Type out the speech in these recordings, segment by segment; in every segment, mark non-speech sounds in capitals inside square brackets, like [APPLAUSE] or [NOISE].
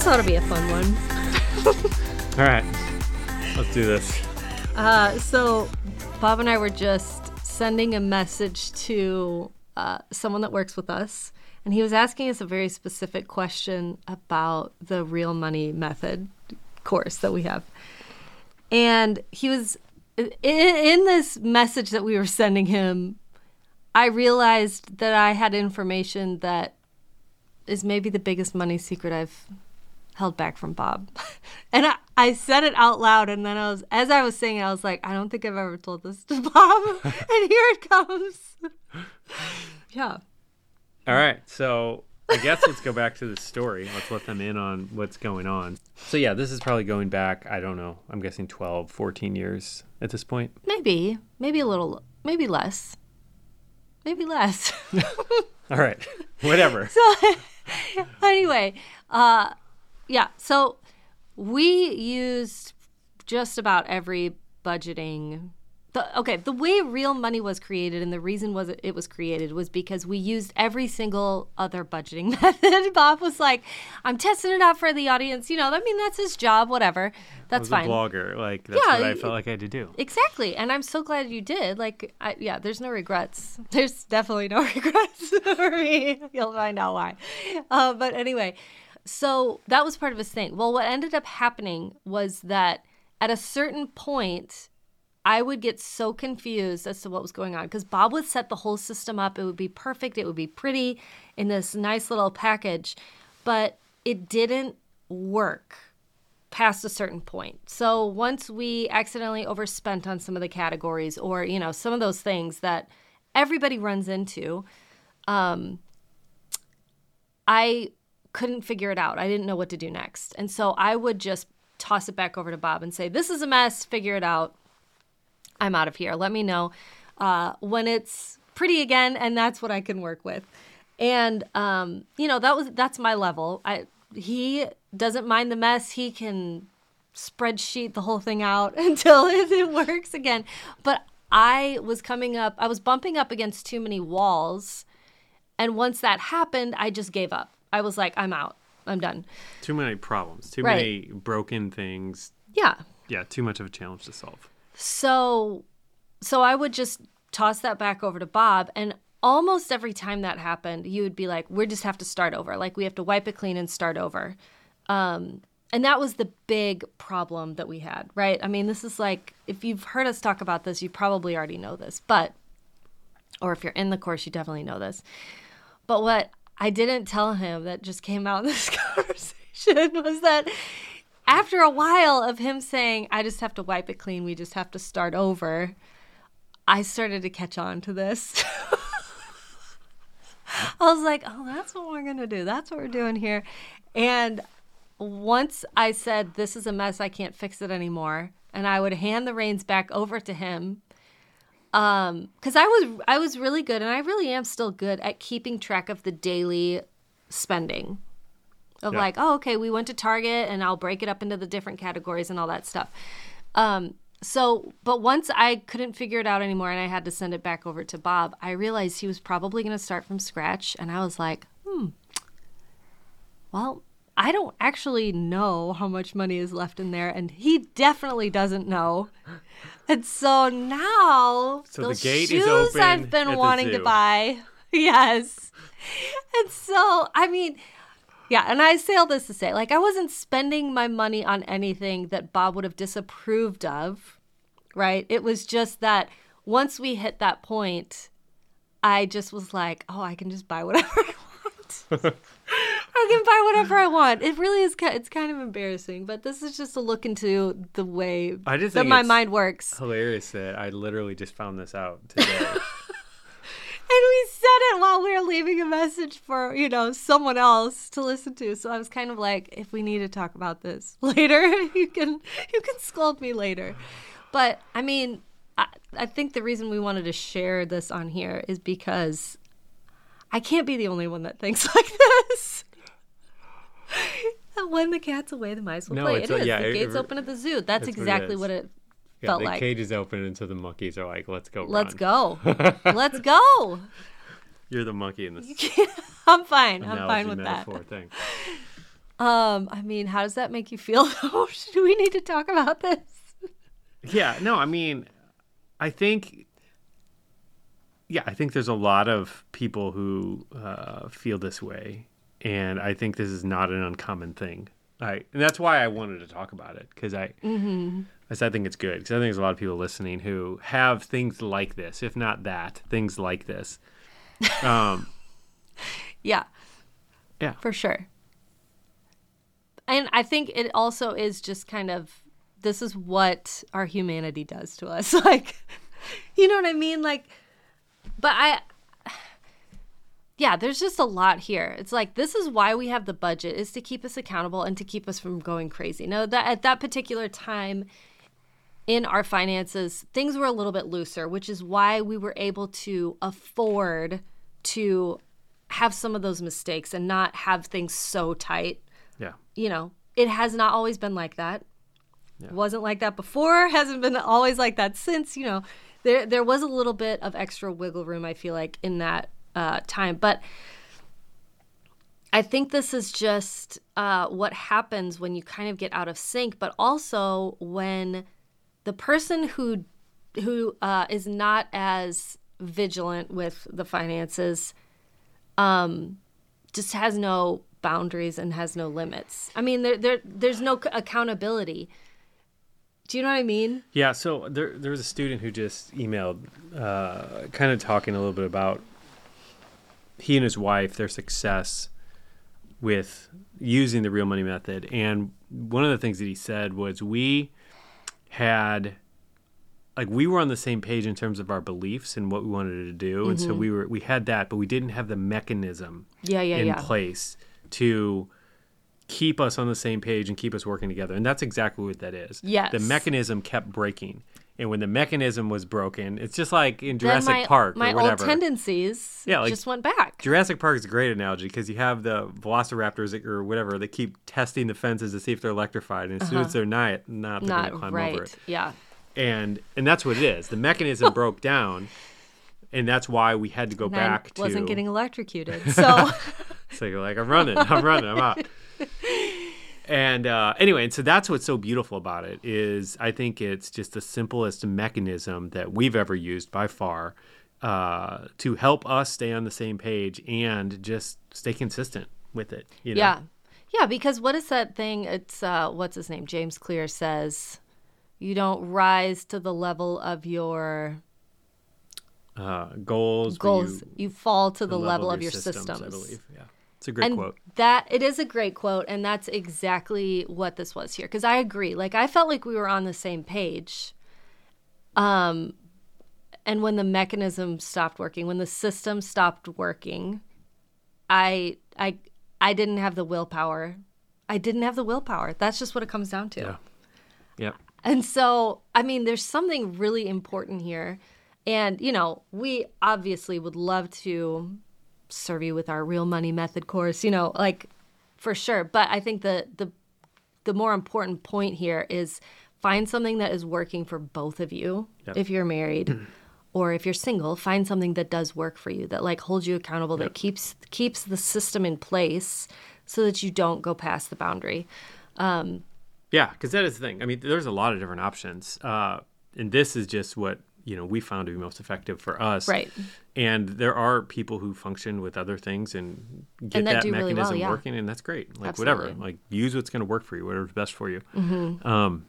This ought to be a fun one. [LAUGHS] All right, let's do this. Uh, so, Bob and I were just sending a message to uh, someone that works with us, and he was asking us a very specific question about the real money method course that we have. And he was in, in this message that we were sending him. I realized that I had information that is maybe the biggest money secret I've held back from Bob. [LAUGHS] And I, I said it out loud and then I was as I was saying it, I was like, I don't think I've ever told this to [LAUGHS] Bob. [LAUGHS] and here it comes. yeah. All right, so I guess let's go back to the story. Let's let them in on what's going on. So yeah, this is probably going back, I don't know, I'm guessing 12, 14 years at this point. Maybe. Maybe a little maybe less. Maybe less. All right, whatever. so anyway, uh yeah, so we used just about every budgeting the, okay, the way real money was created and the reason was it was created was because we used every single other budgeting [LAUGHS] method. Bob was like, "I'm testing it out for the audience." You know, I mean, that's his job. Whatever, that's I fine. was a blogger, like that's Yeah, what I felt like I had to do. Exactly, and I'm so glad you did. Like, I, yeah, there's no regrets. [LAUGHS] There's definitely no [LAUGHS] regrets for me. You'll find out why. Uh, but anyway, so that was part of his thing. Well, what ended up happening was that at a certain point, I would get so confused as to what was going on because Bob would set the whole system up. It would be perfect. It would be pretty in this nice little package, but it didn't work past a certain point. So once we accidentally overspent on some of the categories or, you know, some of those things that everybody runs into, um, I couldn't figure it out. I didn't know what to do next. And so I would just toss it back over to Bob and say, This is a mess, figure it out. I'm out of here. Let me know uh, when it's pretty again, and that's what I can work with. And um, you know that was that's my level. I he doesn't mind the mess. He can spreadsheet the whole thing out [LAUGHS] until it, it works again. But I was coming up. I was bumping up against too many walls, and once that happened, I just gave up. I was like, I'm out. I'm done. Too many problems, too Right. many broken things. Yeah. Yeah, too much of a challenge to solve. So so I would just toss that back over to Bob and almost every time that happened, you would be like, we just have to start over. Like we have to wipe it clean and start over. Um and that was the big problem that we had, right? I mean, this is like if you've heard us talk about this, you probably already know this, but or if you're in the course, you definitely know this. But what I didn't tell him that just came out in this [LAUGHS] conversation was that after a while of him saying, I just have to wipe it clean, we just have to start over, I started to catch on to this. [LAUGHS] I was like, oh, that's what we're going to do. That's what we're doing here. And once I said, this is a mess, I can't fix it anymore, and I would hand the reins back over to him um because i was i was really good and i really am still good at keeping track of the daily spending of Yeah. like oh okay we went to target and i'll break it up into the different categories and all that stuff um so but once i couldn't figure it out anymore and i had to send it back over to bob i realized he was probably going to start from scratch and i was like hmm well i don't actually know how much money is left in there and he definitely doesn't know and so now So the those gate is shoes open I've been wanting to buy. [LAUGHS] Yes. And so, I mean, yeah, and I say all this to say, like, I wasn't spending my money on anything that Bob would have disapproved of, right? It was just that once we hit that point, I just was like, oh, I can just buy whatever [LAUGHS] I want. [LAUGHS] I can buy whatever I want. It really is. It's kind of embarrassing, but this is just a look into the way I just that my mind works. Hilarious that I literally just found this out today. [LAUGHS] And we said it while we were leaving a message for, you know, someone else to listen to. So I was kind of like, if we need to talk about this [LAUGHS] later, you can you can scold me later. But I mean, I, I think the reason we wanted to share this on here is because I can't be the only one that thinks [LAUGHS] like this. When the cat's away, the mice will No, play. it's It a- is. yeah, the it- gates it- open at the zoo. That's, that's what it exactly what it yeah, felt the like. cage is open and so the monkeys are like, let's go Let's run." go. [LAUGHS] Let's go. You're the monkey in this [LAUGHS] I'm fine. I'm fine with that. thing. [LAUGHS] Um, I mean, how does that make you feel? Do we need to talk about this? Yeah, no, I mean, I think, yeah, I think there's a lot of people who uh, feel this way, and I think this is not an uncommon thing. I, and that's why I wanted to talk about it because I, Mm-hmm. I said I think it's good because I think there's a lot of people listening who have things like this, if not that, things like this. [LAUGHS] Um, Yeah, yeah, for sure. And I think it also is just kind of this is what our humanity does to us. [LAUGHS] Like, you know what I mean? Like, but I, yeah, there's just a lot here. It's like this is why we have the budget is to keep us accountable and to keep us from going crazy. Now that at that particular time in our finances, things were a little bit looser, which is why we were able to afford to have some of those mistakes and not have things so tight. yeah, You know, it has not always been like that. Wasn't like that before, [LAUGHS] hasn't been always like that since, you know. There there was a little bit of extra wiggle room I feel like in that uh, time, but I think this is just uh, what happens when you kind of get out of sync, but also when the person who who uh, is not as vigilant with the finances um, just has no boundaries and has no limits. I mean, there, there there's no accountability. Do you know what I mean? Yeah, so there there was a student who just emailed, uh, kind of talking a little bit about he and his wife, their success with using the real money method, and one of the things that he said was we had like we were on the same page in terms of our beliefs and what we wanted to do, and so mm-hmm. we were we had that, but we didn't have the mechanism Yeah, yeah, in yeah. place to keep us on the same page and keep us working together. And that's exactly what that is. Yes. The mechanism kept breaking. And when the mechanism was broken, it's just like in Jurassic my, Park my or whatever. old tendencies Yeah, like- just went back. Jurassic Park is a great analogy because you have the velociraptors or whatever that keep testing the fences to see if they're electrified, and as soon as uh-huh. they're not, not, they're going to climb right. over it. Yeah. And and that's what it is. The mechanism [LAUGHS] broke down, and that's why we had to go And back I to. wasn't getting electrocuted. So [LAUGHS] So you're like, I'm running, I'm running, I'm out. [LAUGHS] And uh, anyway, and so that's what's so beautiful about it is I think it's just the simplest mechanism that we've ever used by far uh, to help us stay on the same page and just stay consistent with it. You know? yeah. Yeah, because what is that thing? It's uh what's his name? James Clear says you don't rise to the level of your Uh, goals. goals. you- You, fall to the the level, of your systems. I believe. Yeah, it's a great and quote. that it is a great quote and that's exactly what this was here because i agree like i felt like we were on the same page um and when the mechanism stopped working when the system stopped working i i i didn't have the willpower i didn't have the willpower that's just what it comes down to Yeah. Yep. and so, I mean, there's something really important here. And, you know, we obviously would love to serve you with our real money method course, you know, like for sure. But I think the the the more important point here is find something that is working for both of you Yep. if you're married [CLEARS THROAT] or if you're single, find something that does work for you that like holds you accountable that keeps keeps the system in place so that you don't go past the boundary. Um, Yeah, because that is the thing. I mean, there's a lot of different options, uh, and this is just what you know we found to be most effective for us. Right. And there are people who function with other things and get And that that, do really mechanism well, yeah. working, and that's great. Like whatever, like use what's going to work for you, whatever's best for you. Mm-hmm. Um,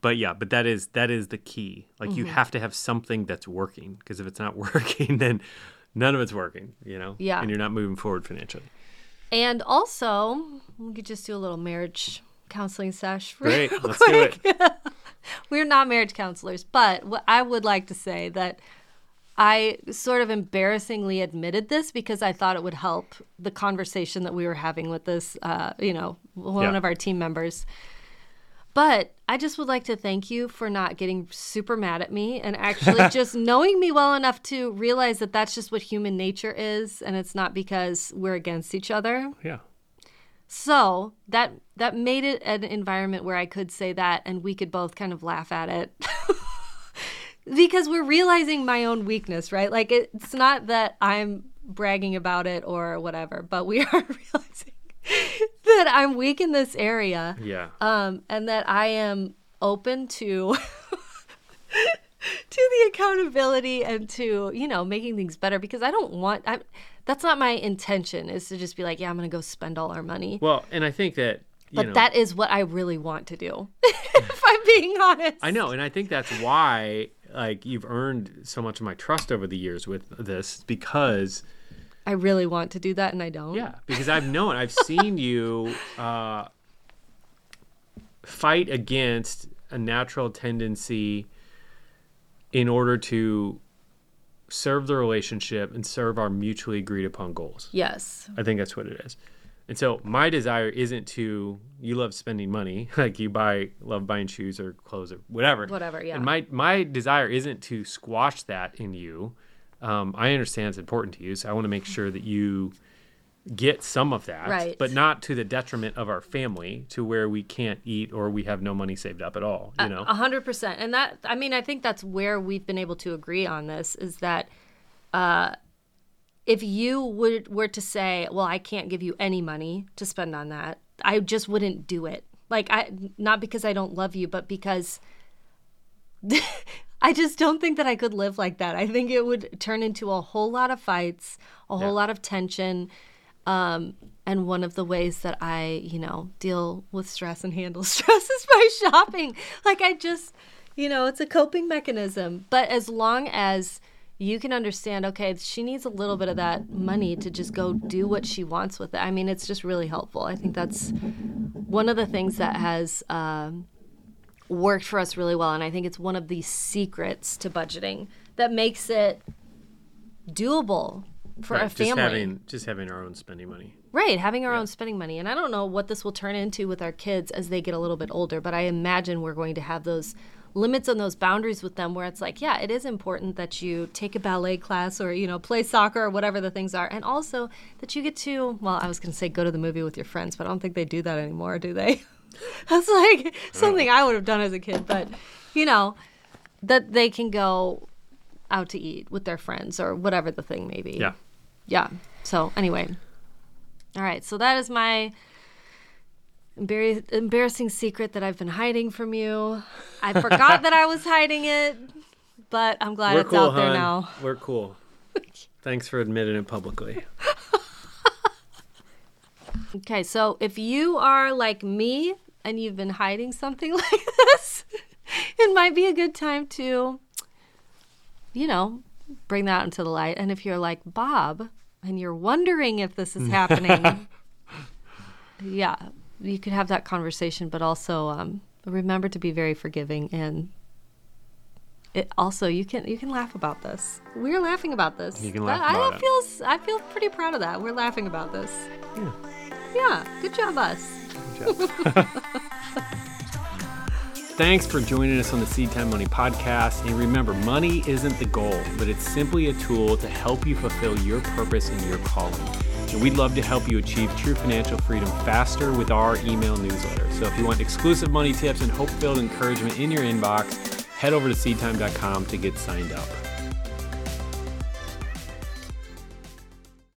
but yeah, but that is that is the key. Like Mm-hmm. you have to have something that's working, because if it's not [LAUGHS] working, then none of it's working. You know. Yeah. And you're not moving forward financially. And also, we could just do a little marriage counseling sesh. Great. Let's do it. [LAUGHS] We're not marriage counselors, but what I would like to say that I sort of embarrassingly admitted this because I thought it would help the conversation that we were having with this, uh, you know, one Yeah. of our team members. But I just would like to thank you for not getting super mad at me and actually [LAUGHS] just knowing me well enough to realize that that's just what human nature is, and it's not because we're against each other. Yeah. So that that made it an environment where I could say that and we could both kind of laugh at it. [LAUGHS] because we're realizing my own weakness, right? Like it's not that I'm bragging about it or whatever, but we [LAUGHS] are realizing that I'm weak in this area. Yeah. Um, and that I am open to [LAUGHS] to the accountability and to, you know, making things better because I don't want I that's not my intention is to just be like, yeah, I'm going to go spend all our money. Well, and I think that you but know, that is what I really want to do. [LAUGHS] if I'm being honest. I know, and I think that's why like you've earned so much of my trust over the years with this because I really want to do that and I don't. yeah, because I've known, I've seen you uh, fight against a natural tendency in order to serve the relationship and serve our mutually agreed upon goals. Yes. I think that's what it is. And so my desire isn't to you love spending money, [LAUGHS] like you buy love buying shoes or clothes or whatever. Whatever, yeah. And my my desire isn't to squash that in you. Um, I understand it's important to you, so I want to make sure that you get some of that, Right. but not to the detriment of our family, to where we can't eat or we have no money saved up at all. You know, A hundred percent. And that, I mean, I think that's where we've been able to agree on this is that uh, if you would were to say, well, I can't give you any money to spend on that, I just wouldn't do it. Like, I, not because I don't love you, but because [LAUGHS] I just don't think that I could live like that. I think it would turn into a whole lot of fights, a whole Yeah. lot of tension. Um, and one of the ways that I, you know, deal with stress and handle [LAUGHS] stress is by shopping. Like I just, you know, it's a coping mechanism. But as long as you can understand, okay, she needs a little bit of that money to just go do what she wants with it. I mean, it's just really helpful. I think that's one of the things that has um, worked for us really well. And I think it's one of the secrets to budgeting that makes it doable for Right, a just family. having just having our own spending money. Right, having our own spending money. And I don't know what this will turn into with our kids as they get a little bit older, but I imagine we're going to have those limits and those boundaries with them where it's like, yeah, it is important that you take a ballet class or, you know, play soccer or whatever the things are. And also that you get to, well, I was going to say go to the movie with your friends, but I don't think they do that anymore, do they? [LAUGHS] That's like oh. something I would have done as a kid, but, you know, that they can go out to eat with their friends or whatever the thing may be Yeah. yeah. So anyway, all right. So that is my embar- embarrassing secret that I've been hiding from you. I [LAUGHS] forgot that I was hiding it, but I'm glad We're it's cool, out there hon. now. We're cool. [LAUGHS] Thanks for admitting it publicly. [LAUGHS] Okay, so if you are like me and you've been hiding something like this, it might be a good time to, you know, bring that into the light. And if you're like Bob and you're wondering if this is happening, [LAUGHS] yeah, you could have that conversation, but also um, remember to be very forgiving and. It also, you can you can laugh about this. We're laughing about this. You can laugh I, about I it. feel s- I feel pretty proud of that. We're laughing about this. Yeah. Yeah, good job, us. [LAUGHS] Thanks for joining us on the SeedTime Money podcast. And remember, money isn't the goal, but it's simply a tool to help you fulfill your purpose and your calling. And we'd love to help you achieve true financial freedom faster with our email newsletter. So if you want exclusive money tips and hope filled encouragement in your inbox, head over to seedtime.com to get signed up.